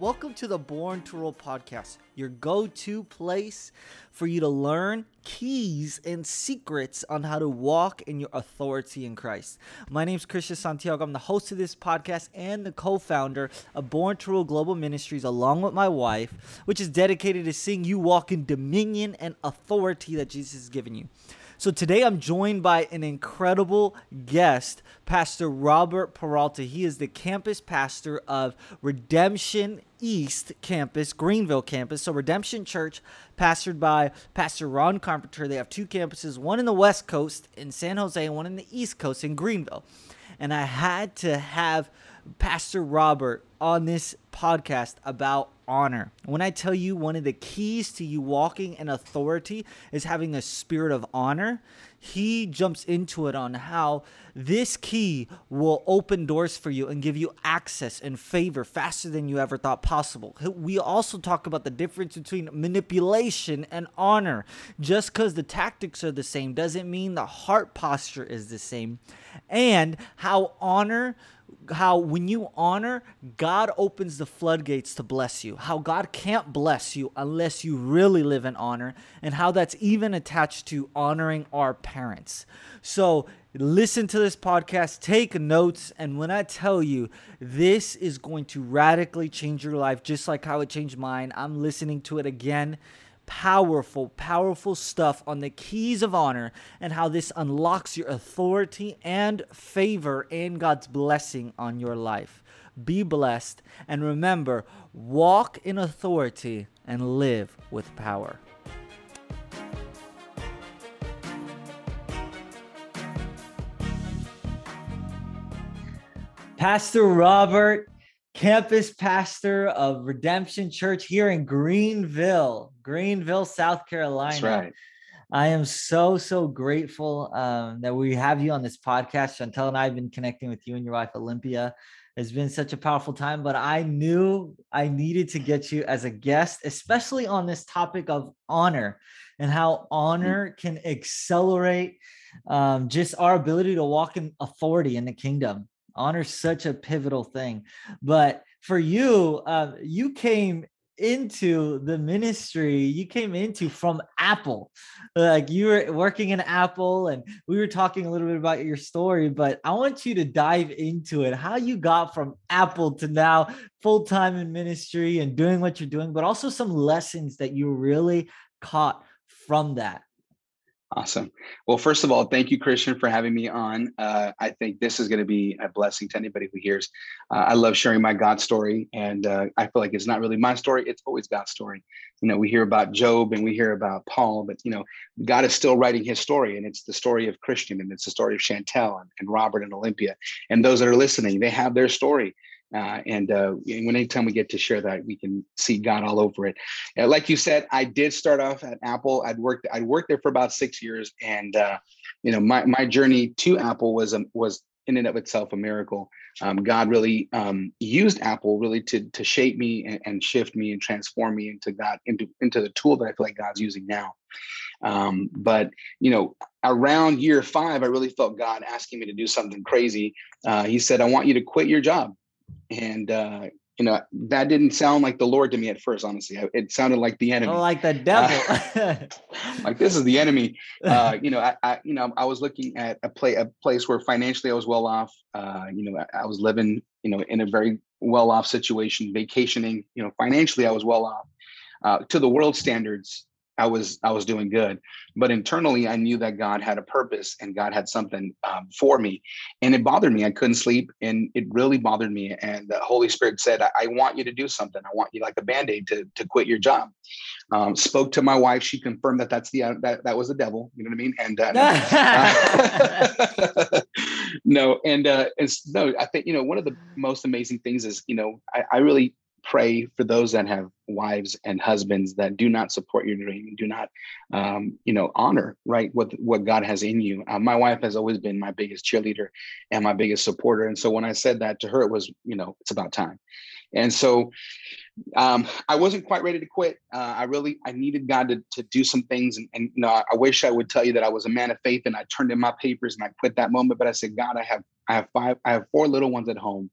Welcome to the Born to Rule podcast, your go to place for you to learn keys and secrets on how to walk in your authority in Christ. My name is Christian Santiago. I'm the host of this podcast and the co founder of Born to Rule Global Ministries, along with my wife, which is dedicated to seeing you walk in dominion and authority that Jesus has given you. So today I'm joined by an incredible guest, Pastor Robert Peralta. He is the campus pastor of Redemption East Campus, Greenville campus. So Redemption Church, pastored by Pastor Ron Carpenter. They have two campuses, one in the West Coast in San Jose and one in the East Coast in Greenville. And I had to have Pastor Robert on this podcast about honor. When I tell you one of the keys to you walking in authority is having a spirit of honor, he jumps into it on how this key will open doors for you and give you access and favor faster than you ever thought possible. We also talk about the difference between manipulation and honor. Just because the tactics are the same doesn't mean the heart posture is the same. And how honor how when you honor, God opens the floodgates to bless you. How God can't bless you unless you really live in honor, and how that's even attached to honoring our parents. So, listen to this podcast, take notes, and when I tell you this is going to radically change your life, just like how it changed mine, I'm listening to it again powerful, powerful stuff on the keys of honor and how this unlocks your authority and favor and God's blessing on your life. Be blessed and remember, walk in authority and live with power. Pastor Robert campus pastor of Redemption Church here in Greenville, Greenville, South Carolina. That's right. I am so, so grateful um, that we have you on this podcast. Chantel and I have been connecting with you and your wife, Olympia. It's been such a powerful time, but I knew I needed to get you as a guest, especially on this topic of honor and how mm. honor can accelerate um, just our ability to walk in authority in the kingdom honor such a pivotal thing. But for you uh, you came into the ministry you came into from apple. Like you were working in apple and we were talking a little bit about your story but i want you to dive into it how you got from apple to now full-time in ministry and doing what you're doing but also some lessons that you really caught from that Awesome. Well, first of all, thank you, Christian, for having me on. Uh, I think this is going to be a blessing to anybody who hears. Uh, I love sharing my God story, and uh, I feel like it's not really my story; it's always God's story. You know, we hear about Job and we hear about Paul, but you know, God is still writing His story, and it's the story of Christian, and it's the story of Chantel and, and Robert and Olympia, and those that are listening, they have their story. Uh, and uh, when anytime we get to share that, we can see God all over it. Uh, like you said, I did start off at Apple. I'd worked I'd worked there for about six years, and uh, you know my my journey to Apple was um, was in and of itself a miracle. Um, God really um, used Apple really to to shape me and, and, shift me and transform me into God into into the tool that I feel like God's using now. Um, but you know, around year five, I really felt God asking me to do something crazy. Uh, he said, "I want you to quit your job." And uh, you know that didn't sound like the Lord to me at first. Honestly, it sounded like the enemy. Oh, like the devil. Uh, like this is the enemy. Uh, you know, I, I, you know I was looking at a play a place where financially I was well off. Uh, you know, I, I was living you know in a very well off situation, vacationing. You know, financially I was well off. Uh, to the world standards, I was I was doing good, but internally I knew that God had a purpose and God had something um, for me, and it bothered me. I couldn't sleep, and it really bothered me. And the Holy Spirit said, "I, I want you to do something. I want you like a band aid to to quit your job." Um, spoke to my wife. She confirmed that that's the uh, that that was the devil. You know what I mean? And uh, uh, no, and uh, and no, I think you know one of the most amazing things is you know I, I really pray for those that have wives and husbands that do not support your dream do not um, you know honor right what what god has in you. Uh, my wife has always been my biggest cheerleader and my biggest supporter. And so when i said that to her it was you know it's about time. And so um, i wasn't quite ready to quit. Uh, i really i needed god to, to do some things. And, and you know I, I wish i would tell you that i was a man of faith and i turned in my papers and i quit that moment. But i said god i have i have five i have four little ones at home.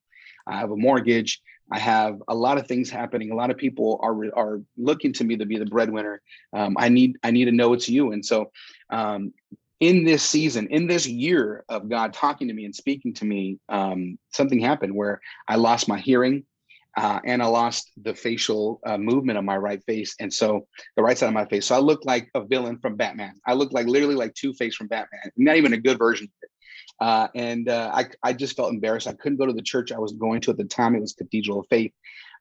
I have a mortgage I have a lot of things happening. A lot of people are are looking to me to be the breadwinner. Um, I need I need to know it's you. And so, um, in this season, in this year of God talking to me and speaking to me, um, something happened where I lost my hearing. Uh, and I lost the facial uh, movement of my right face, and so the right side of my face. So I looked like a villain from Batman. I looked like literally like Two Face from Batman. Not even a good version of it. Uh, and uh, I, I just felt embarrassed. I couldn't go to the church I was going to at the time. It was Cathedral of Faith.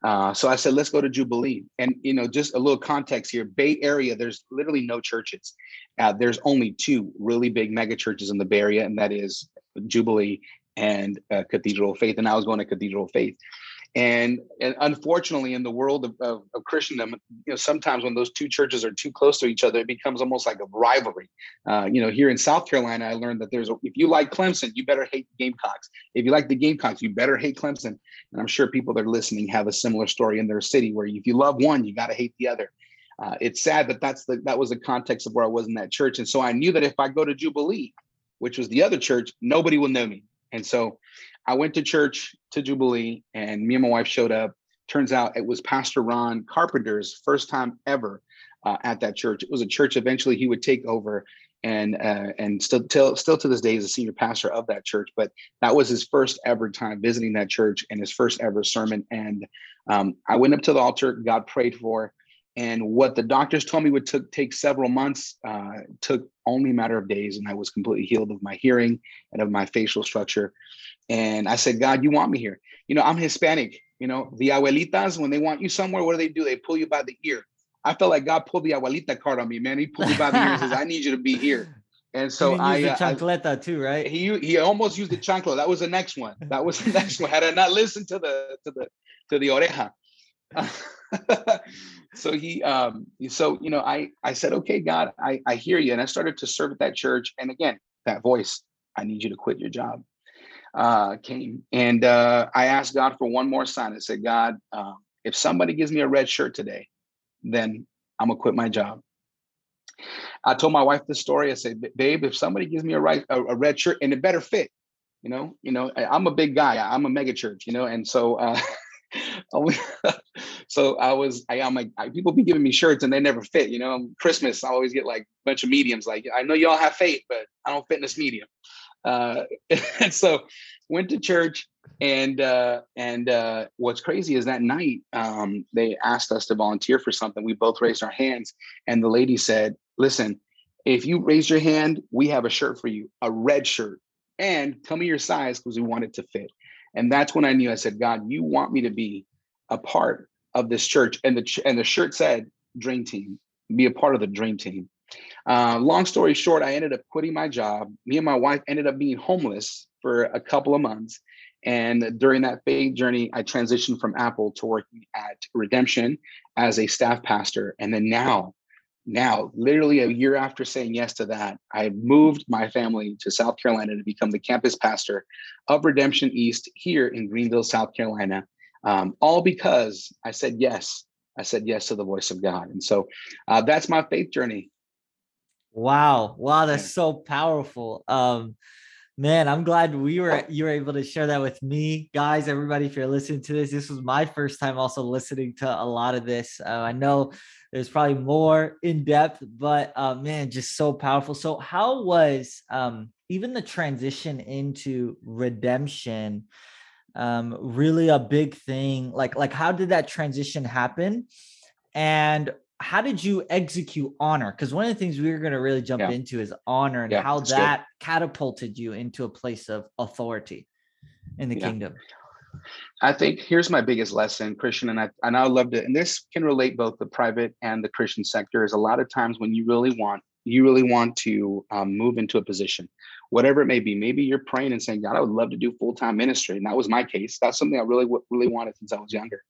Uh, so I said, let's go to Jubilee. And, you know, just a little context here Bay Area, there's literally no churches. Uh, there's only two really big mega churches in the Bay Area, and that is Jubilee and uh, Cathedral of Faith. And I was going to Cathedral of Faith. And, and unfortunately, in the world of, of, of, Christendom, you know, sometimes when those two churches are too close to each other, it becomes almost like a rivalry. Uh, you know, here in South Carolina, I learned that there's a, if you like Clemson, you better hate Gamecocks. If you like the Gamecocks, you better hate Clemson. And I'm sure people that are listening have a similar story in their city where if you love one, you got to hate the other. Uh, it's sad that that's the that was the context of where I was in that church, and so I knew that if I go to Jubilee, which was the other church, nobody will know me. And so I went to church to Jubilee, and me and my wife showed up. Turns out it was Pastor Ron Carpenter's first time ever uh, at that church. It was a church eventually he would take over, and uh, and still till still to this day is a senior pastor of that church. But that was his first ever time visiting that church and his first ever sermon. And um, I went up to the altar, God prayed for, and what the doctors told me would t- take several months uh, took only a matter of days, and I was completely healed of my hearing and of my facial structure. And I said, God, you want me here. You know, I'm Hispanic. You know, the abuelitas, when they want you somewhere, what do they do? They pull you by the ear. I felt like God pulled the abuelita card on me, man. He pulled me by the ear and says, I need you to be here. And so I used the uh, chancleta I, too, right? He he almost used the chancla. That was the next one. That was the next one. Had I not listened to the to the to the oreja. so he um so you know I I said, okay, God, I, I hear you. And I started to serve at that church. And again, that voice, I need you to quit your job uh, came. And uh, I asked God for one more sign. I said, God, uh, if somebody gives me a red shirt today, then I'm gonna quit my job. I told my wife the story. I said, babe, if somebody gives me a right a, a, red shirt and it better fit, you know, you know, I, am a big guy. I'm a mega church, you know, and so uh, so I was I, am like I, people be giving me shirts and they never fit, you know. Christmas I always get like a bunch of mediums. Like I know y'all have faith, but I don't fit in this medium. Uh, and so went to church and uh, and uh, what's crazy is that night um, they asked us to volunteer for something. We both raised our hands, and the lady said, "Listen, if you raise your hand, we have a shirt for you, a red shirt, and tell me your size because we want it to fit." And that's when I knew. I said, "God, you want me to be a part of this church?" And the and the shirt said, "Dream Team, be a part of the Dream Team." Uh, long story short, I ended up quitting my job. Me and my wife ended up being homeless for a couple of months. And during that faith journey, I transitioned from Apple to working at Redemption as a staff pastor. And then now, now, literally a year after saying yes to that, I moved my family to South Carolina to become the campus pastor of Redemption East here in Greenville, South Carolina. Um, all because I said yes. I said yes to the voice of God. And so uh, that's my faith journey. Wow. Wow, that's so powerful. Um man, I'm glad we were you were able to share that with me. Guys, everybody if you're listening to this, this was my first time also listening to a lot of this. Uh, I know there's probably more in depth, but uh man, just so powerful. So how was um even the transition into redemption um really a big thing? Like like how did that transition happen? And how did you execute honor? Because one of the things we are going to really jump yeah. into is honor and yeah, how that good. catapulted you into a place of authority in the yeah. kingdom. I think here's my biggest lesson, Christian, and I and I love it. And this can relate both the private and the Christian sector. Is a lot of times when you really want you really want to um, move into a position, whatever it may be. Maybe you're praying and saying, God, I would love to do full time ministry, and that was my case. That's something I really really wanted since I was younger.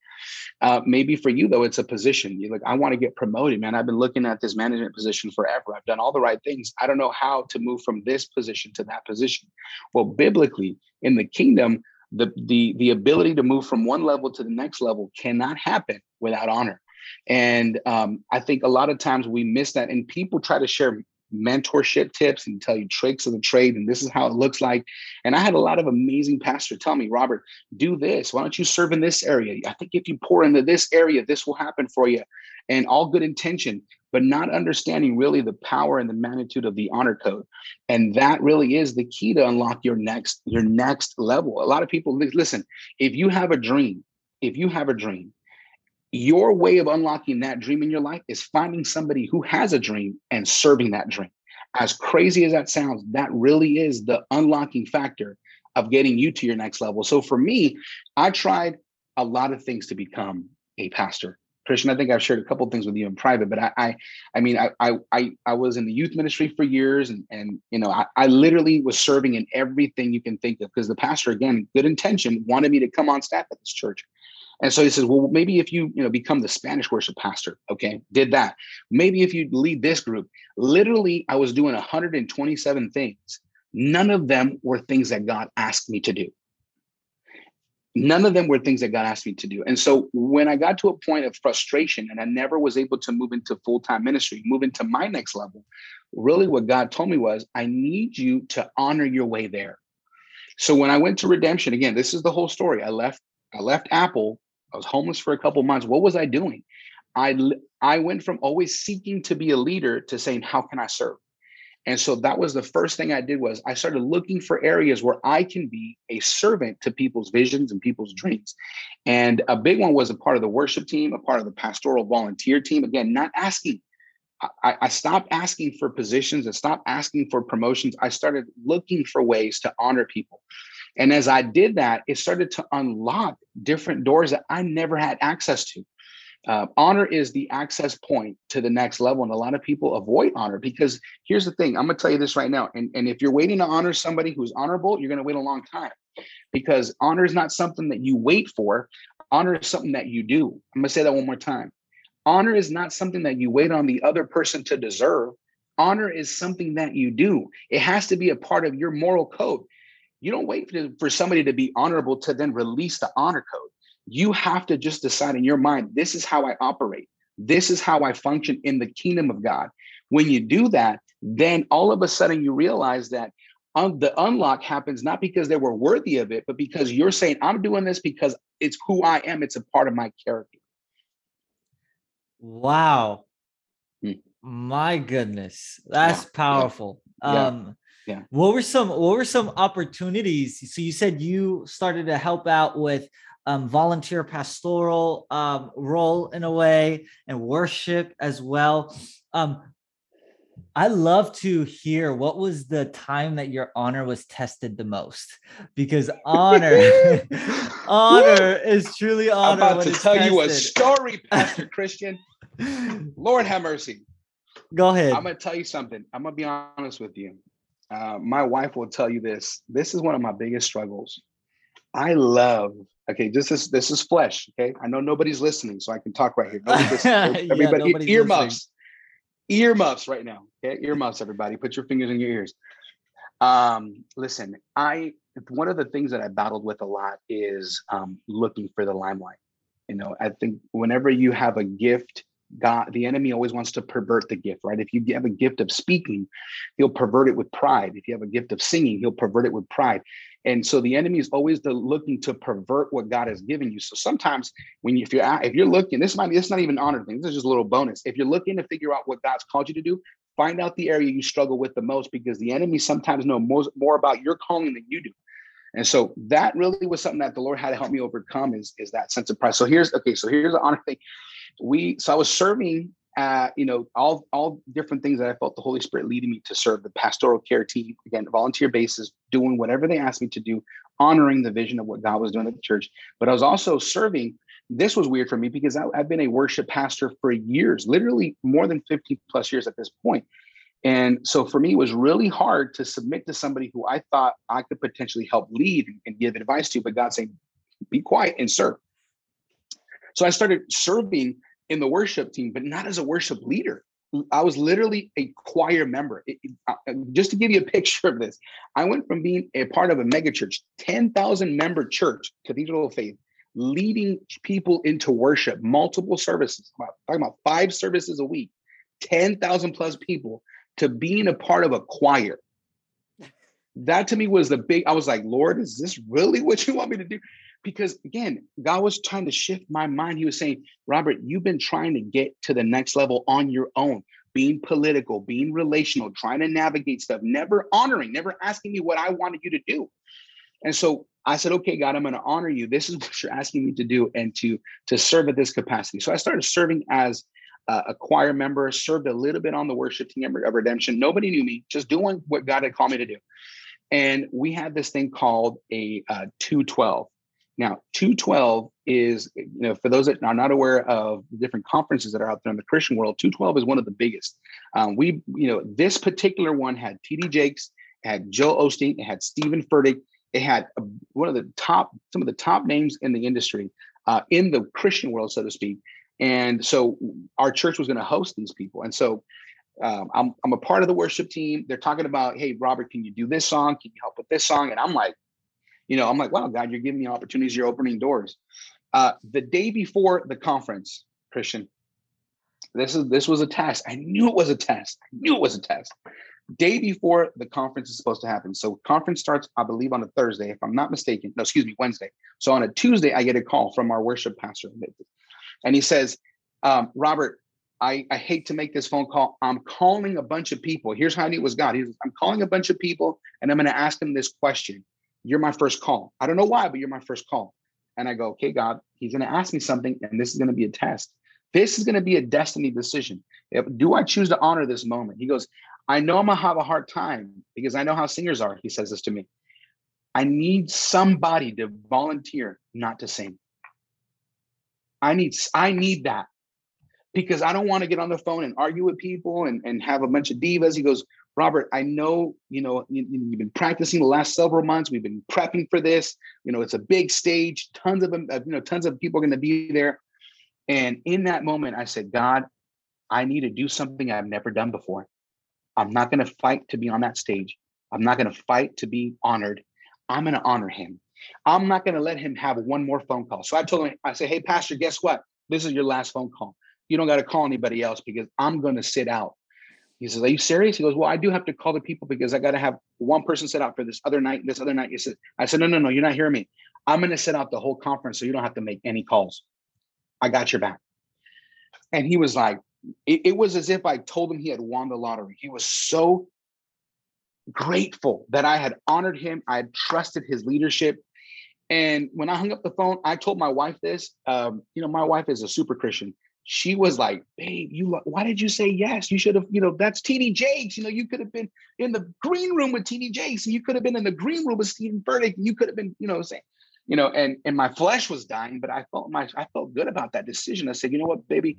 Uh, maybe for you though, it's a position. You're like, I want to get promoted, man. I've been looking at this management position forever. I've done all the right things. I don't know how to move from this position to that position. Well, biblically, in the kingdom, the the the ability to move from one level to the next level cannot happen without honor. And um, I think a lot of times we miss that, and people try to share mentorship tips and tell you tricks of the trade and this is how it looks like. And i had a lot of amazing pastors tell me robert do this. Why don't you serve in this area? I think if you pour into this area this will happen for you. And all good intention but not understanding really the power and the magnitude of the honor code. And that really is the key to unlock your next your next level. A lot of people listen if you have a dream if you have a dream your way of unlocking that dream in your life is finding somebody who has a dream and serving that dream. As crazy as that sounds, that really is the unlocking factor of getting you to your next level. So for me, I tried a lot of things to become a pastor. Christian, I think I've shared a couple things with you in private, but I, I, I mean, I, I, I was in the youth ministry for years, and and you know, I, I literally was serving in everything you can think of because the pastor, again, good intention, wanted me to come on staff at this church. And so he says, well, maybe if you, you know, become the Spanish worship pastor, okay, did that. Maybe if you lead this group, literally, I was doing 127 things. None of them were things that God asked me to do. None of them were things that God asked me to do. And so when I got to a point of frustration and I never was able to move into full time ministry, move into my next level, really what God told me was, I need you to honor your way there. So when I went to redemption, again, this is the whole story. I left I left Apple I was homeless for a couple months. What was I doing? I I went from always seeking to be a leader to saying, how can I serve? And so that was the first thing I did was I started looking for areas where I can be a servant to people's visions and people's dreams. And a big one was a part of the worship team, a part of the pastoral volunteer team. Again, not asking. I, I stopped asking for positions and stopped asking for promotions. I started looking for ways to honor people. And as I did that, it started to unlock different doors that I never had access to. Uh, honor is the access point to the next level. And a lot of people avoid honor because here's the thing I'm going to tell you this right now. And, and if you're waiting to honor somebody who's honorable, you're going to wait a long time because honor is not something that you wait for. Honor is something that you do. I'm going to say that one more time. Honor is not something that you wait on the other person to deserve. Honor is something that you do. It has to be a part of your moral code. You don't wait for, for somebody to be honorable to then release the honor code. You have to just decide in your mind, this is how I operate. This is how I function in the kingdom of God. When you do that, then all of a sudden you realize that um, the unlock happens not because they were worthy of it, but because you're saying, I'm doing this because it's who I am. It's a part of my character. Wow. Hmm. My goodness. That's yeah. powerful. Yeah. Um, yeah what were some what were some opportunities so you said you started to help out with um, volunteer pastoral um, role in a way and worship as well um, I love to hear what was the time that your honor was tested the most because honor honor is truly honor. I'm about to tell tested. you a story, Pastor Christian. Lord have mercy. Go ahead. I'm gonna tell you something. I'm gonna be honest with you. Uh, my wife will tell you this. This is one of my biggest struggles. I love. Okay, this is this is flesh. Okay, I know nobody's listening, so I can talk right here. everybody, yeah, earmuffs, listening. earmuffs right now. Okay, earmuffs. Everybody, put your fingers in your ears. Um, listen, I one of the things that I battled with a lot is um, looking for the limelight. You know, I think whenever you have a gift God, the enemy always wants to pervert the gift, right? If you have a gift of speaking, he'll pervert it with pride. If you have a gift of singing, he'll pervert it with pride. And so the enemy is always the, looking to pervert what God has given you. So sometimes when you, if you're if you're looking, this might this is not even honor thing. This is just a little bonus. If you're looking to figure out what God's called you to do, find out the area you struggle with the most because the enemy sometimes know more about your calling than you do. And so that really was something that the Lord had to help me overcome is, is that sense of pride. So here's okay, so here's the honor thing we so I was serving uh, you know, all all different things that I felt the Holy Spirit leading me to serve the pastoral care team, again, volunteer basis, doing whatever they asked me to do, honoring the vision of what God was doing at the church. But I was also serving. This was weird for me because I, I've been a worship pastor for years, literally more than 50 plus years at this point. And so for me, it was really hard to submit to somebody who I thought I could potentially help lead and, give advice to, but God saying, be quiet and serve. So I started serving in the worship team, but not as a worship leader. I was literally a choir member. It, it, uh, just to give you a picture of this, I went from being a part of a megachurch, 10,000 member church, Cathedral of Faith, leading people into worship, multiple services, talking about five services a week, 10,000 plus people, to being a part of a choir. That to me was the big, I was like, Lord, is this really what you want me to do? Because again, God was trying to shift my mind. He was saying, Robert, you've been trying to get to the next level on your own, being political, being relational, trying to navigate stuff, never honoring, never asking me what I wanted you to do. And so I said, okay, God, I'm going to honor you. This is what you're asking me to do and to, to serve at this capacity. So I started serving as a choir member, served a little bit on the worship team of Redemption. Nobody knew me, just doing what God had called me to do. And we had this thing called a uh, 212. Now, 212 is, you know, for those that are not aware of the different conferences that are out there in the Christian world, 212 is one of the biggest. Um, we, you know, this particular one had TD Jakes, had Joel Osteen, it had Steven Furtick, it had a, one of the top, some of the top names in the industry, uh, in the Christian world, so to speak. And so our church was going to host these people. And so um, I'm, I'm a part of the worship team. They're talking about, hey, Robert, can you do this song? Can you help with this song? And I'm like, you know, I'm like, wow, God, you're giving me opportunities. You're opening doors. Uh, the day before the conference, Christian, this is this was a test. I knew it was a test. I knew it was a test. Day before the conference is supposed to happen. So conference starts, I believe, on a Thursday, if I'm not mistaken. No, excuse me, Wednesday. So on a Tuesday, I get a call from our worship pastor. And he says, um, Robert, I, I hate to make this phone call. I'm calling a bunch of people. Here's how I knew it was God. He I'm calling a bunch of people and I'm going to ask them this question. You're my first call. I don't know why, but you're my first call. And I go, okay, God, he's going to ask me something, and this is going to be a test. This is going to be a destiny decision. If, do I choose to honor this moment? He goes, I know I'm going to have a hard time because I know how singers are. He says this to me. I need somebody to volunteer not to sing. I need I need that because I don't want to get on the phone and argue with people and, and have a bunch of divas. He goes, Robert, I know, you know, you, have been practicing the last several months. We've been prepping for this. You know, it's a big stage. Tons of them, you know, tons of people are going to be there. And in that moment, I said, God, I need to do something I've never done before. I'm not going to fight to be on that stage. I'm not going to fight to be honored. I'm going to honor him. I'm not going to let him have one more phone call. So I told him, I said, hey, Pastor, guess what? This is your last phone call. You don't got to call anybody else because I'm going to sit out. He says, Are you serious? He goes, Well, I do have to call the people because I got to have one person sit out for this other night, this other night. He said, I said, No, no, no, you're not hearing me. I'm going to sit out the whole conference so you don't have to make any calls. I got your back. And he was like, it, it was as if I told him he had won the lottery. He was so grateful that I had honored him. I had trusted his leadership. And when I hung up the phone, I told my wife this. Um, you know, my wife is a super Christian. She was like, "Babe, you why did you say yes? You should have, you know, that's TD Jakes. You know, you could have been in the green room with TD Jakes, and you could have been in the green room with Steven Furtick, you could have been, you know, saying, you know, and and my flesh was dying, but I felt my I felt good about that decision. I said, you know what, baby,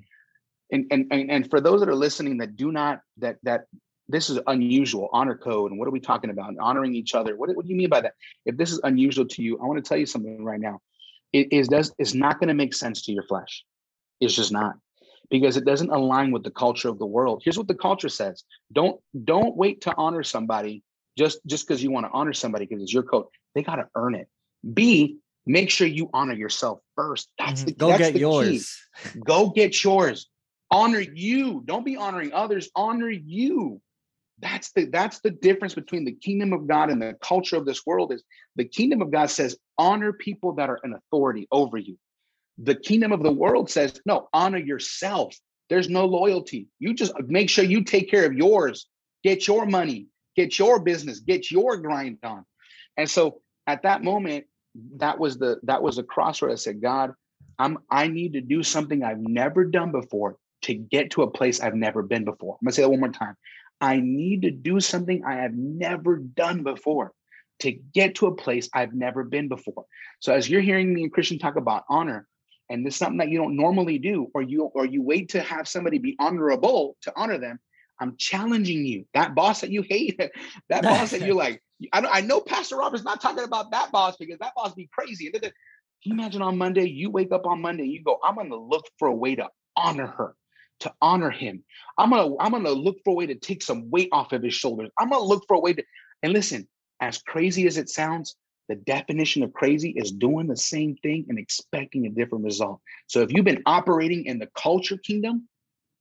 and and and, and for those that are listening that do not that that this is unusual honor code and what are we talking about and honoring each other what, what do you mean by that? If this is unusual to you i want to tell you something right now. It is does it's not going to make sense to your flesh. It's just not because it doesn't align with the culture of the world. Here's what the culture says. Don't don't wait to honor somebody just just because you want to honor somebody because it's your code. They got to earn it. B make sure you honor yourself first. That's mm-hmm. the go that's get the yours. Key. go get yours. Honor you. Don't be honoring others. Honor you that's the that's the difference between the kingdom of god and the culture of this world is the kingdom of god says honor people that are in authority over you. The kingdom of the world says no honor yourself. There's no loyalty. You just make sure you take care of yours. Get your money. Get your business. Get your grind on. And so at that moment that was the that was a crossroad. I said god i'm i need to do something i've never done before to get to a place i've never been before. I'm gonna say that one more time I need to do something I have never done before to get to a place I've never been before. So as you're hearing me and Christian talk about honor, and this is something that you don't normally do, or you or you wait to have somebody be honorable to honor them. I'm challenging you. That boss that you hate, that boss that you're like, I, I know Pastor Robert's not talking about that boss because that boss be crazy. Can you imagine on Monday, you wake up on Monday, you go, I'm gonna look for a way to honor her to honor him. I'm gonna I'm gonna look for a way to take some weight off of his shoulders. I'm gonna look for a way to and listen, as crazy as it sounds, the definition of crazy is doing the same thing and expecting a different result. So if you've been operating in the culture kingdom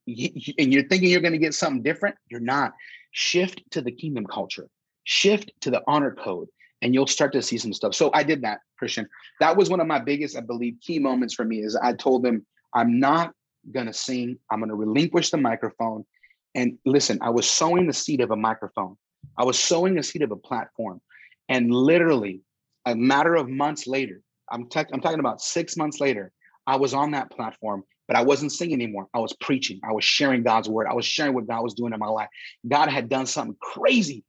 and you're thinking you're going to get something different, you're not. shift to the kingdom culture, shift to the honor code, and you'll start to see some stuff. So I did that, Christian. That was one of my biggest, I believe, key moments for me is I told them, I'm not gonna sing, I'm gonna relinquish the microphone. And listen, I was sowing the seed of a microphone. I was sowing the seed of a platform. And literally a matter of months later, I'm, te- I'm talking about six months later, I was on that platform, but I wasn't singing anymore. I was preaching. I was sharing God's word. I was sharing what God was doing in my life. God had done something crazy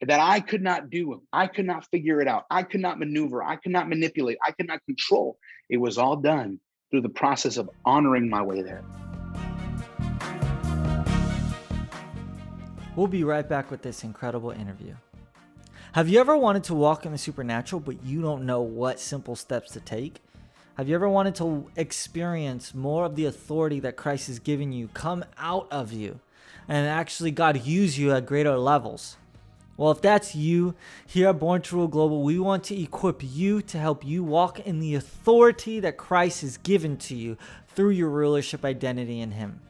that I could not do. I could not figure it out. I could not maneuver. I could not manipulate. I could not control. It was all done through the process of honoring my way there. We'll be right back with this incredible interview. Have you ever wanted to walk in the supernatural, but you don't know what simple steps to take? Have you ever wanted to experience more of the authority that Christ has given you come out of you and actually God use you at greater levels? Well, if that's you, here at Born to Rule Global, we want to equip you to help you walk in the authority that Christ has given to you through your rulership identity in Him.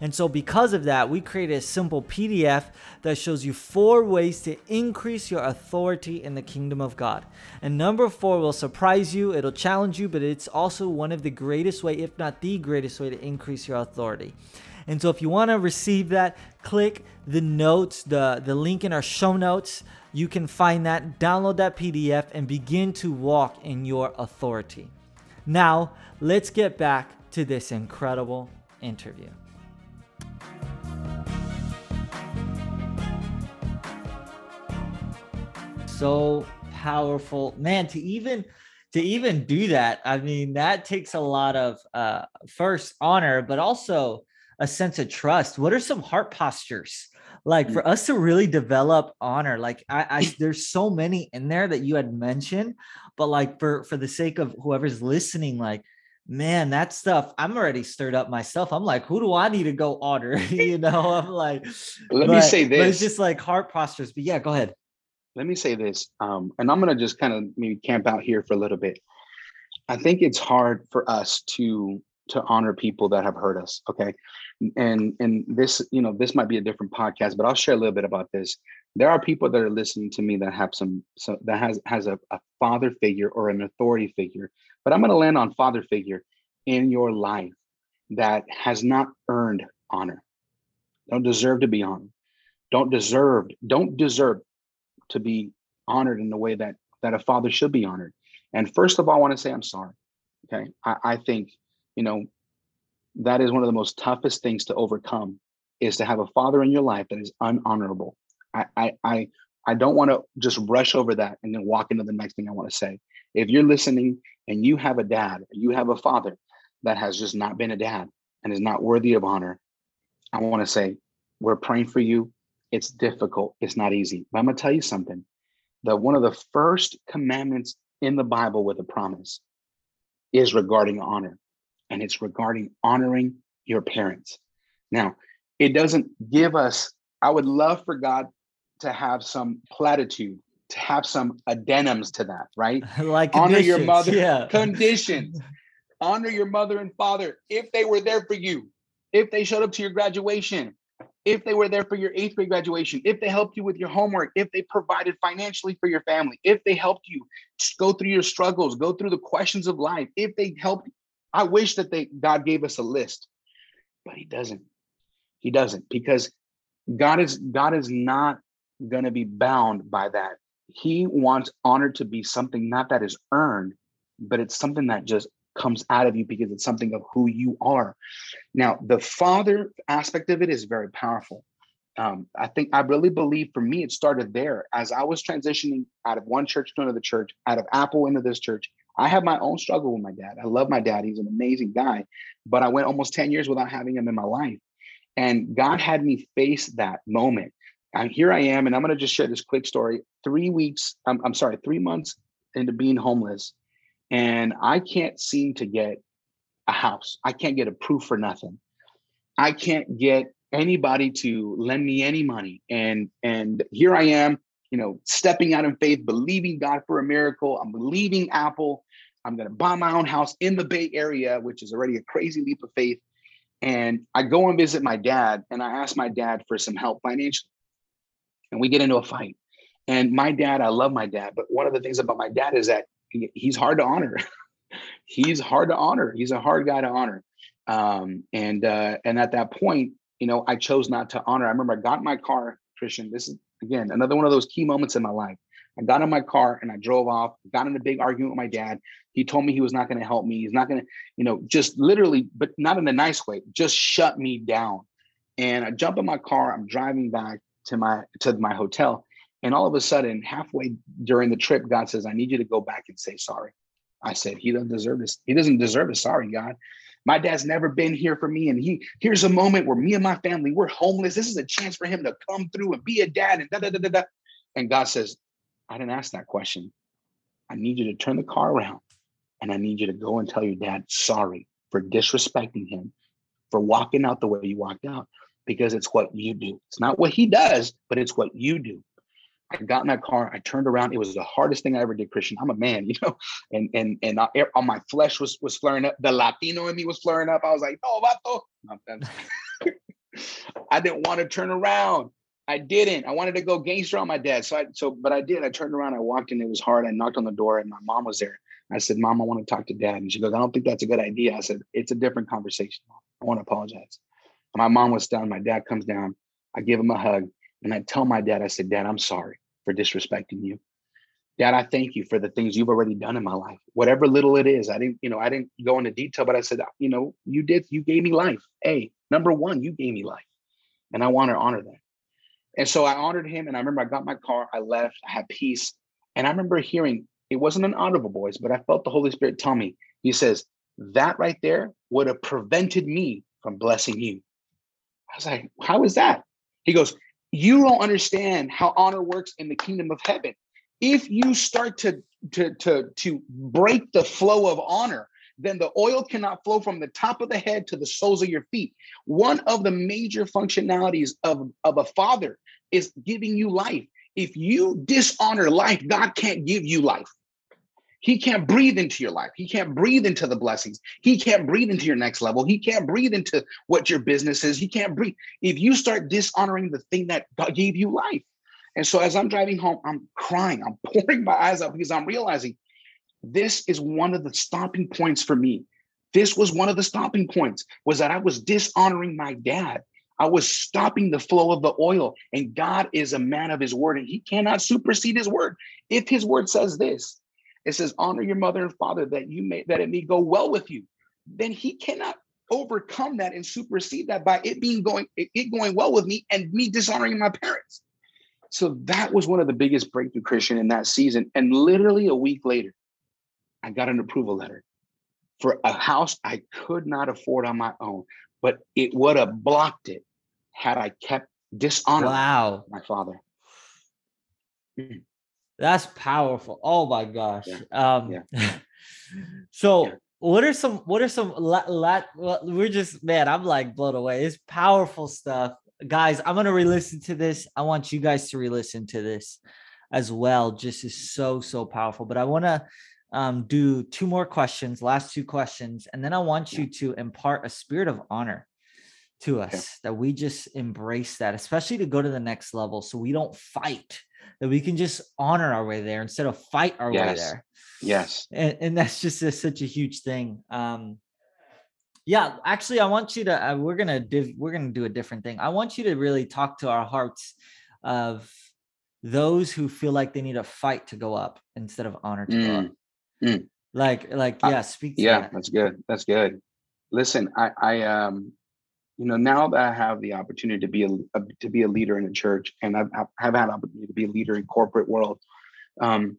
And so, because of that, we created a simple PDF that shows you four ways to increase your authority in the kingdom of God. And number four will surprise you, it'll challenge you, but it's also one of the greatest way, if not the greatest way, to increase your authority. And so if you want to receive that, click the notes, the, the link in our show notes. You can find that, download that PDF, and begin to walk in your authority. Now, let's get back to this incredible interview. So powerful, man, to even to even do that i mean that takes a lot of uh first honor but also a sense of trust what are some heart postures? Like for mm. us to really develop honor like I, I there's so many in there that you had mentioned but like for for the sake of whoever's listening like man that stuff i'm already stirred up myself. I'm like who do i need to go honor? You know i'm like let but, me say this it's just like heart postures but yeah go ahead. Let me say this um, and i'm to just kind of maybe camp out here for a little bit. I think it's hard for us to to honor people that have hurt us okay? And and this you know this might be a different podcast but i'll share a little bit about this. There are people that are listening to me that have some so that has has a, a father figure or an authority figure but i'm going to land on father figure in your life that has not earned honor. Don't deserve to be honored. Don't deserve don't deserve to be honored in the way that that a father should be honored. And first of all i want to say i'm sorry okay? I, I think you know that is one of the most toughest things to overcome is to have a father in your life that is unhonorable. I I I, I don't want to just rush over that and then walk into the next thing I want to say. If you're listening and you have a dad, you have a father that has just not been a dad and is not worthy of honor, I want to say we're praying for you. It's difficult. It's not easy. But I'm gonna tell you something. That one of the first commandments in the Bible with a promise is regarding honor and it's regarding honoring your parents. Now, it doesn't give us, I would love for God to have some platitude, to have some addendums to that, right? like honor your mother, yeah. conditions. honor your mother and father if they were there for you, if they showed up to your graduation, if they were there for your eighth grade graduation, if they helped you with your homework, if they provided financially for your family, if they helped you go through your struggles, go through the questions of life, if they helped I wish that they God gave us a list, but he doesn't. He doesn't because God is God is not going to be bound by that. He wants honor to be something not that is earned, but it's something that just comes out of you because it's something of who you are. Now, the father aspect of it is very powerful. Um, I think I really believe for me, it started there as I was transitioning out of one church to another church, out of Apple into this church. I have my own struggle with my dad. I love my dad. He's an amazing guy, but I went almost 10 years without having him in my life. And God had me face that moment. And here I am, and I'm going to just share this quick story. Three weeks, I'm, I'm sorry, three months into being homeless, and I can't seem to get a house. I can't get approved for nothing. I can't get anybody to lend me any money. And and here I am, you know, stepping out in faith, believing God for a miracle. I'm leaving Apple. I'm going to buy my own house in the Bay Area, which is already a crazy leap of faith. And I go and visit my dad, and I ask my dad for some help financially. and we get into a fight. And my dad, I love my dad, but one of the things about my dad is that he, he's hard to honor. he's hard to honor. He's a hard guy to honor. Um, and uh, and at that point, you know, I chose not to honor. I remember I got in my car, Christian. This is again another one of those key moments in my life. I got in my car and I drove off, got in a big argument with my dad. He told me he was not going to help me. He's not going to, you know, just literally, but not in a nice way, just shut me down. And I jump in my car, I'm driving back to my to my hotel. And all of a sudden, halfway during the trip, God says, I need you to go back and say sorry. I said, He doesn't deserve this. He doesn't deserve a sorry, God. My dad's never been here for me. And he here's a moment where me and my family, we're homeless. This is a chance for him to come through and be a dad and da da da da da. And God says, I didn't ask that question. I need you to turn the car around and I need you to go and tell your dad sorry for disrespecting him, for walking out the way you walked out, because it's what you do. It's not what he does, but it's what you do. I got in that car. I turned around. It was the hardest thing I ever did, Christian. I'm a man, you know, and and and I, on uh, my flesh was was flaring up. The Latino in me was flaring up. I was like, "No, vato." I didn't want to turn around. I didn't. I wanted to go gangster on my dad. So I so but I did. I turned around, I walked in, it was hard. I knocked on the door and my mom was there. I said, Mom, I want to talk to dad. And she goes, I don't think that's a good idea. I said, It's a different conversation. I want to apologize. My mom was down. My dad comes down. I give him a hug and I tell my dad, I said, Dad, I'm sorry for disrespecting you. Dad, I thank you for the things you've already done in my life. Whatever little it is. I didn't, you know, I didn't go into detail, but I said, you know, you did, you gave me life. Hey, number one, you gave me life. And I want to honor that. And so I honored him. And I remember I got my car, I left, I had peace. And I remember hearing, it wasn't an audible voice, but I felt the Holy Spirit tell me, He says, that right there would have prevented me from blessing you. I was like, how is that? He goes, you don't understand how honor works in the kingdom of heaven. If you start to to to to break the flow of honor, then the oil cannot flow from the top of the head to the soles of your feet. One of the major functionalities of, of a father is giving you life. If you dishonor life, God can't give you life. He can't breathe into your life. He can't breathe into the blessings. He can't breathe into your next level. He can't breathe into what your business is. He can't breathe. If you start dishonoring the thing that God gave you life. And so as I'm driving home, I'm crying. I'm pouring my eyes out because I'm realizing this is one of the stopping points for me. This was one of the stopping points was that I was dishonoring my dad. I was stopping the flow of the oil. And God is a man of his word and he cannot supersede his word. If his word says this, it says, honor your mother and father that you may that it may go well with you. Then he cannot overcome that and supersede that by it being going it going well with me and me dishonoring my parents. So that was one of the biggest breakthrough Christian in that season. And literally a week later, I got an approval letter for a house I could not afford on my own, but it would have blocked it had I kept dishonoring wow. my father. Mm. That's powerful. Oh my gosh. Yeah. Um yeah. so yeah. what are some what are some lot, lot we're just man, I'm like blown away. It's powerful stuff. Guys, I'm gonna re-listen to this. I want you guys to re-listen to this as well. Just is so so powerful. But I want to um, do two more questions, last two questions, and then I want you to impart a spirit of honor to us that we just embrace that, especially to go to the next level so we don't fight, that we can just honor our way there instead of fight our yes. way there. Yes. And, and that's just a, such a huge thing. Um, yeah, actually, I want you to. Uh, we're gonna div, we're gonna do a different thing. I want you to really talk to our hearts of those who feel like they need a fight to go up instead of honor to mm. go up. Mm. Like, like, yeah, speak. yeah, that. that's good. That's good. Listen, I, I, um, you know, now that I have the opportunity to be a, a to be a leader in a church, and I've have had opportunity to be a leader in corporate world, um,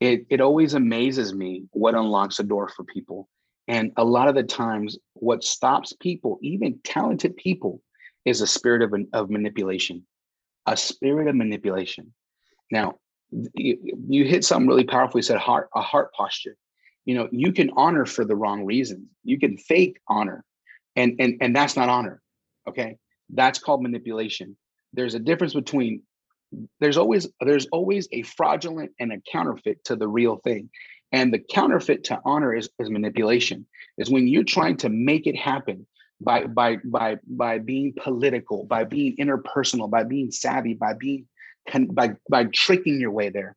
it it always amazes me what unlocks a door for people. And a lot of the times, what stops people, even talented people, is a spirit of, of manipulation, a spirit of manipulation. Now, you, you hit something really powerful. You said heart, a heart posture. You know, you can honor for the wrong reasons. You can fake honor, and and and that's not honor. Okay, that's called manipulation. There's a difference between there's always there's always a fraudulent and a counterfeit to the real thing and the counterfeit to honor is, is manipulation is when you're trying to make it happen by by by by being political by being interpersonal by being savvy by being by by tricking your way there.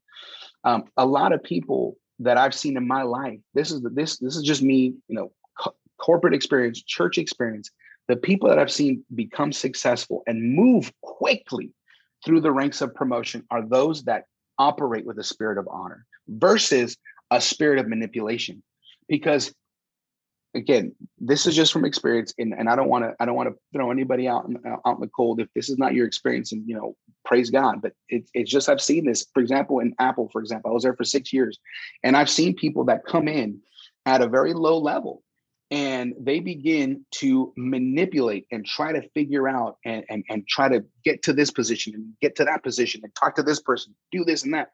Um, a lot of people that I've seen in my life, this is the, this this is just me, you know, corporate experience, church experience. The people that I've seen become successful and move quickly through the ranks of promotion are those that operate with a spirit of honor versus a spirit of manipulation. Because again, this is just from experience, and, and I don't want to I don't want to throw anybody out in, uh, out in the cold if this is not your experience, and you know, praise God. But it, it's just I've seen this, for example, in Apple, for example, I was there for six years, and I've seen people that come in at a very low level and they begin to manipulate and try to figure out and, and, and try to get to this position and get to that position and talk to this person, do this and that.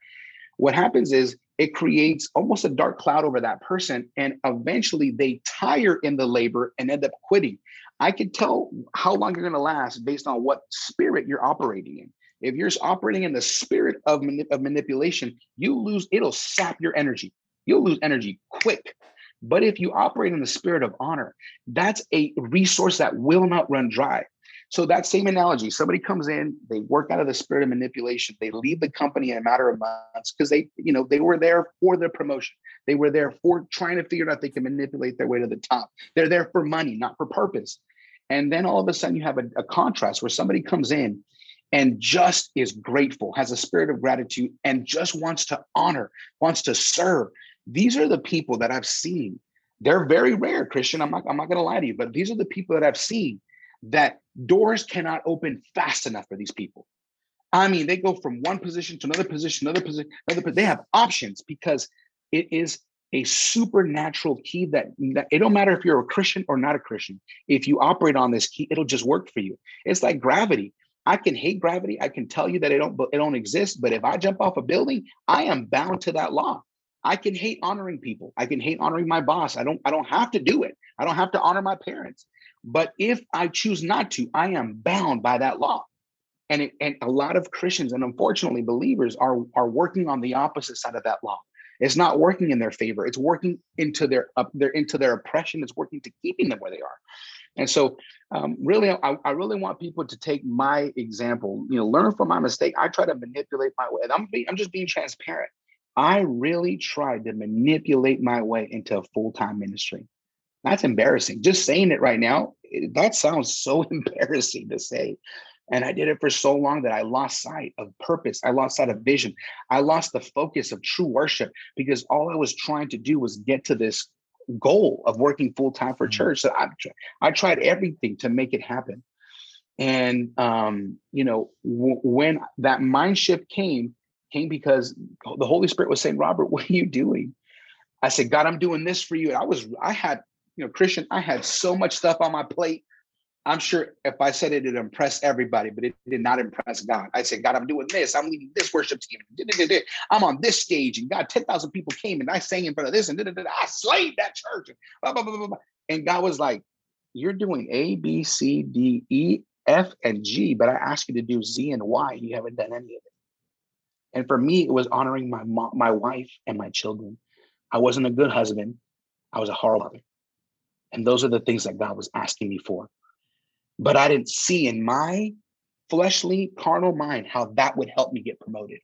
What happens is it creates almost a dark cloud over that person. And eventually they tire in the labor and end up quitting. I can tell how long you're going to last based on what spirit you're operating in. If you're operating in the spirit of, of manipulation, you lose, it'll sap your energy. You'll lose energy quick. But if you operate in the spirit of honor, that's a resource that will not run dry. So that same analogy, somebody comes in, they work out of the spirit of manipulation, they leave the company in a matter of months because they, you know, they were there for the promotion. They were there for trying to figure out they can manipulate their way to the top. They're there for money, not for purpose. And then all of a sudden you have a, a contrast where somebody comes in and just is grateful, has a spirit of gratitude, and just wants to honor, wants to serve. These are the people that I've seen. They're very rare, Christian. I'm not, I'm not going to lie to you, but these are the people that I've seen that doors cannot open fast enough for these people. I mean, they go from one position to another position, another position, another. They have options because it is a supernatural key that, that, it don't matter if you're a Christian or not a Christian. If you operate on this key, it'll just work for you. It's like gravity. I can hate gravity. I can tell you that it don't it don't exist. But if I jump off a building, I am bound to that law. I can hate honoring people. I can hate honoring my boss. I don't I don't have to do it. I don't have to honor my parents. But if I choose not to, I am bound by that law. And, it, and a lot of Christians and unfortunately believers are, are working on the opposite side of that law. It's not working in their favor. It's working into their up uh, their into their oppression. It's working to keeping them where they are. And so, um, really, I, I, really want people to take my example. You know, learn from my mistake. I try to manipulate my way. I'm I'm just being transparent. I really tried to manipulate my way into a full time ministry. That's embarrassing. Just saying it right now, that sounds so embarrassing to say. And I did it for so long that I lost sight of purpose. I lost sight of vision. I lost the focus of true worship because all I was trying to do was get to this goal of working full time for mm-hmm. church. So I, I tried everything to make it happen. And, um, you know, w- when that mind shift came, came because the Holy Spirit was saying, Robert, what are you doing? I said, God, I'm doing this for you. And I was, I had you know, Christian, I had so much stuff on my plate. I'm sure if I said it, it'd impress everybody, but it did not impress God. I said, God, I'm doing this. I'm leading this worship team. I'm on this stage, and God, 10,000 people came, and I sang in front of this, and I slayed that church. And God was like, You're doing A, B, C, D, E, F, and G, but I asked you to do Z and Y. You haven't done any of it. And for me, it was honoring my mom, my wife and my children. I wasn't a good husband. I was a horrible mother. And those are the things that God was asking me for. But I didn't see in my fleshly, carnal mind how that would help me get promoted.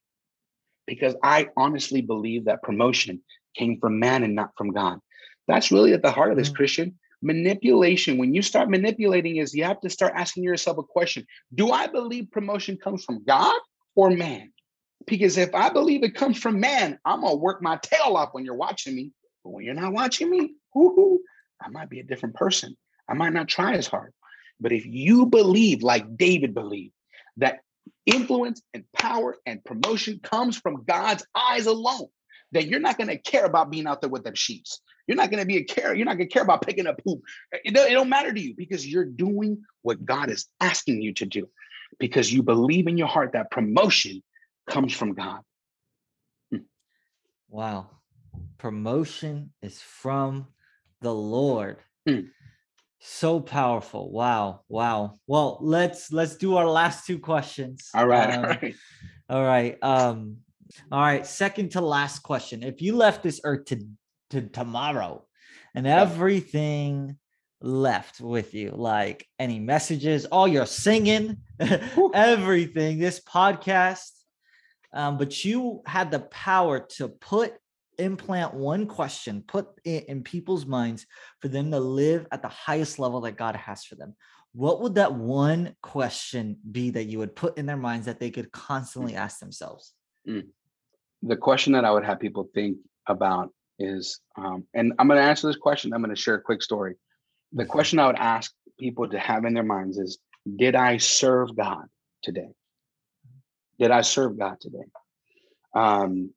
Because I honestly believe that promotion came from man and not from God. That's really at the heart of this, mm-hmm. Christian. Manipulation, when you start manipulating, is you have to start asking yourself a question Do I believe promotion comes from God or man? Because if I believe it comes from man, I'm gonna work my tail off when you're watching me. But when you're not watching me, whoo-hoo, I might be a different person. I might not try as hard. But if you believe, like David believed, that influence and power and promotion comes from God's eyes alone, then you're not to care about being out there with them sheets. You're not to be a care. You're not to care about picking up poop. It it don't matter to you because you're doing what God is asking you to do because you believe in your heart that promotion comes from God. Hmm. Wow. Promotion is from the Lord. Mm. So powerful. Wow. Wow. Well, let's let's do our last two questions. All right. Um, all right. All right. Um all right, second to last question. If you left this earth to to tomorrow and everything left with you, like any messages, all your singing, everything, this podcast, um, but you had the power to put implant one question, put it in people's minds for them to live at the highest level that God has for them. What would that one question be that you would put in their minds that they could constantly ask themselves? Mm. The question that I would have people think about is, um, and I'm going to answer this question. I'm going to share a quick story. The mm-hmm. question I would ask people to have in their minds is, did I serve God today? Did I serve God today? Um,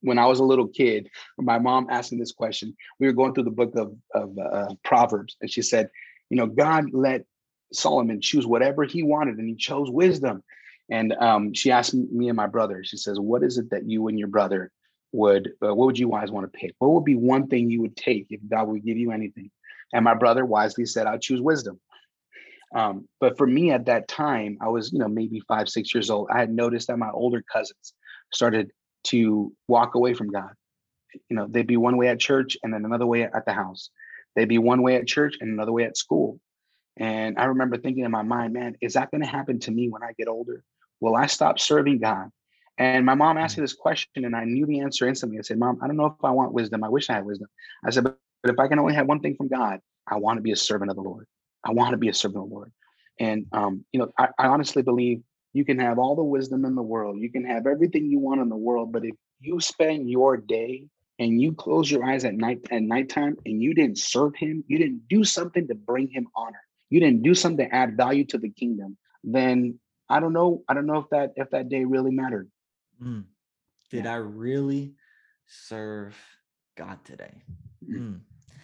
when I was a little kid, my mom asked me this question. We were going through the book of, of uh, Proverbs, and she said, You know, God let Solomon choose whatever he wanted, and he chose wisdom. And um, she asked me and my brother, she says, What is it that you and your brother would, uh, what would you guys want to pick? What would be one thing you would take if God would give you anything? And my brother wisely said, I'd choose wisdom. Um, but for me at that time, I was, you know, maybe five, six years old. I had noticed that my older cousins started to walk away from God. You know, they'd be one way at church and then another way at the house. They'd be one way at church and another way at school. And I remember thinking in my mind, man, is that going to happen to me when I get older? Will I stop serving God? And my mom asked me this question, and I knew the answer instantly. I said, Mom, I don't know if I want wisdom. I wish I had wisdom. I said, but, but if I can only have one thing from God, I want to be a servant of the Lord. I want to be a servant of the Lord. And um, you know, I, I honestly believe you can have all the wisdom in the world, you can have everything you want in the world, but if you spend your day and you close your eyes at night at nighttime and you didn't serve him, you didn't do something to bring him honor, you didn't do something to add value to the kingdom, then I don't know. I don't know if that if that day really mattered. Mm. Did yeah. I really serve God today? Mm.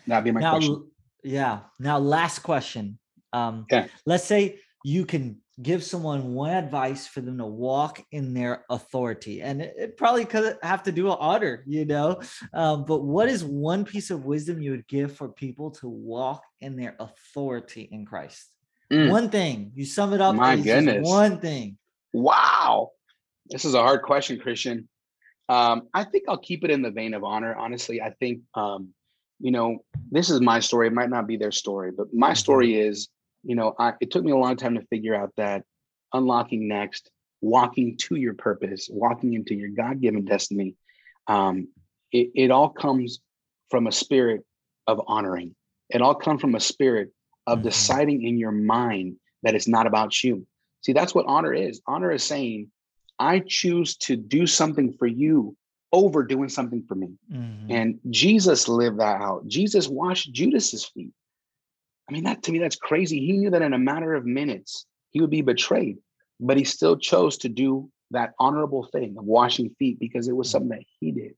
That'd be my now, question. Yeah. Now, last question. Um, okay. Let's say you can give someone one advice for them to walk in their authority and it, it probably could have to do with honor you know um, but what is one piece of wisdom you would give for people to walk in their authority in christ mm. one thing you sum it up my goodness one thing wow this is a hard question christian um, i think i'll keep it in the vein of honor honestly i think um, you know this is my story it might not be their story but my mm-hmm. story is you know, I, it took me a long time to figure out that unlocking next, walking to your purpose, walking into your God given destiny, um, it, it all comes from a spirit of honoring. It all comes from a spirit of mm-hmm. deciding in your mind that it's not about you. See, that's what honor is. Honor is saying, I choose to do something for you over doing something for me. Mm-hmm. And Jesus lived that out. Jesus washed Judas's feet. I mean, that to me, that's crazy. He knew that in a matter of minutes, he would be betrayed, but he still chose to do that honorable thing of washing feet because it was mm. something that he did.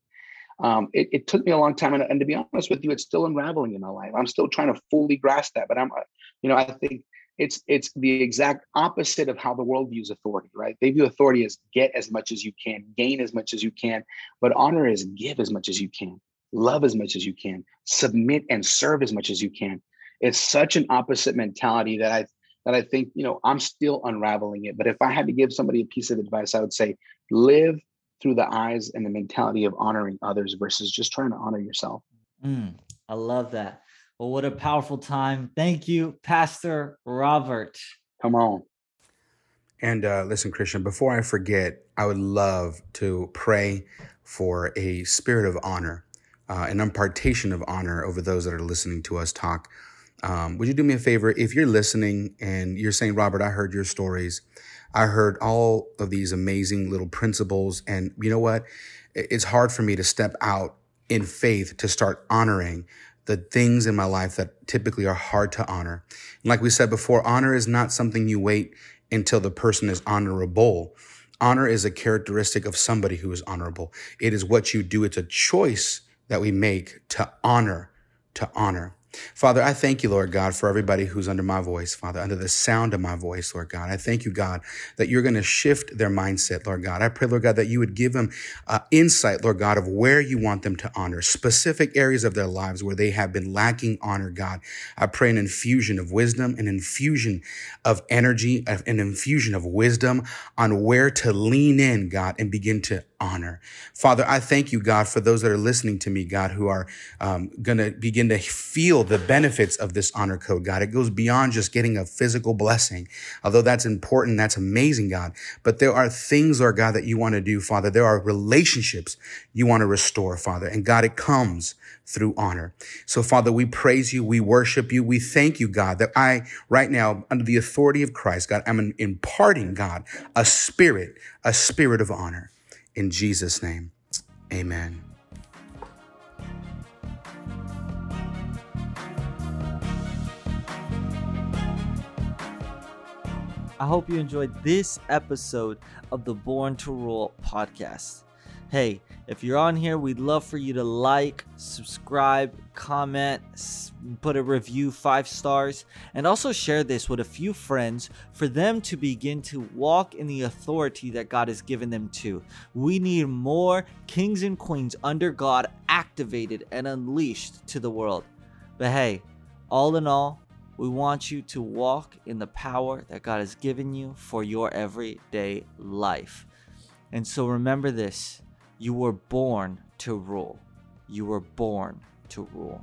Um, it, it, took me a long time, and, and, to be honest with you, it's still unraveling in my life. I'm still trying to fully grasp that, but I'm, uh, you know, I think it's it's the exact opposite of how the world views authority. Right? They view authority as get as much as you can, gain as much as you can, but honor is give as much as you can, love as much as you can, submit and serve as much as you can it's such an opposite mentality that I that I think, you know, I'm still unraveling it. But if I had to give somebody a piece of advice, I would say live through the eyes and the mentality of honoring others versus just trying to honor yourself. Mm, I love that. Well, what a powerful time. Thank you, Pastor Robert. Come on. And uh, listen, Christian, before I forget, I would love to pray for a spirit of honor, uh, an impartation of honor over those that are listening to us talk um, would you do me a favor? If you're listening and you're saying, Robert, I heard your stories. I heard all of these amazing little principles. And you know what? It's hard for me to step out in faith to start honoring the things in my life that typically are hard to honor. And like we said before, honor is not something you wait until the person is honorable. Honor is a characteristic of somebody who is honorable. It is what you do. It's a choice that we make to honor, to honor. Father, I thank you, Lord God, for everybody who's under my voice, Father, under the sound of my voice, Lord God. I thank you, God, that you're going to shift their mindset, Lord God. I pray, Lord God, that you would give them uh, insight, Lord God, of where you want them to honor, specific areas of their lives where they have been lacking honor, God. I pray an infusion of wisdom, an infusion of energy, an infusion of wisdom on where to lean in, God, and begin to honor. Father, I thank you, God, for those that are listening to me, God, who are um, going to begin to feel feel the benefits of this honor code, God. It goes beyond just getting a physical blessing. Although that's important, that's amazing, God. But there are things, Lord God, that you want to do, Father. There are relationships you want to restore, Father. And God, it comes through honor. So, Father, we praise you. We worship you. We thank you, God, that I, right now, under the authority of Christ, God, I'm imparting, God, a spirit, a spirit of honor. In Jesus' name, amen. I hope you enjoyed this episode of the Born to Rule podcast. Hey, if you're on here, we'd love for you to like, subscribe, comment, put a review five stars, and also share this with a few friends for them to begin to walk in the authority that God has given them to. We need more kings and queens under God activated and unleashed to the world. But hey, all in all, we want you to walk in the power that God has given you for your everyday life. And so remember this you were born to rule. You were born to rule.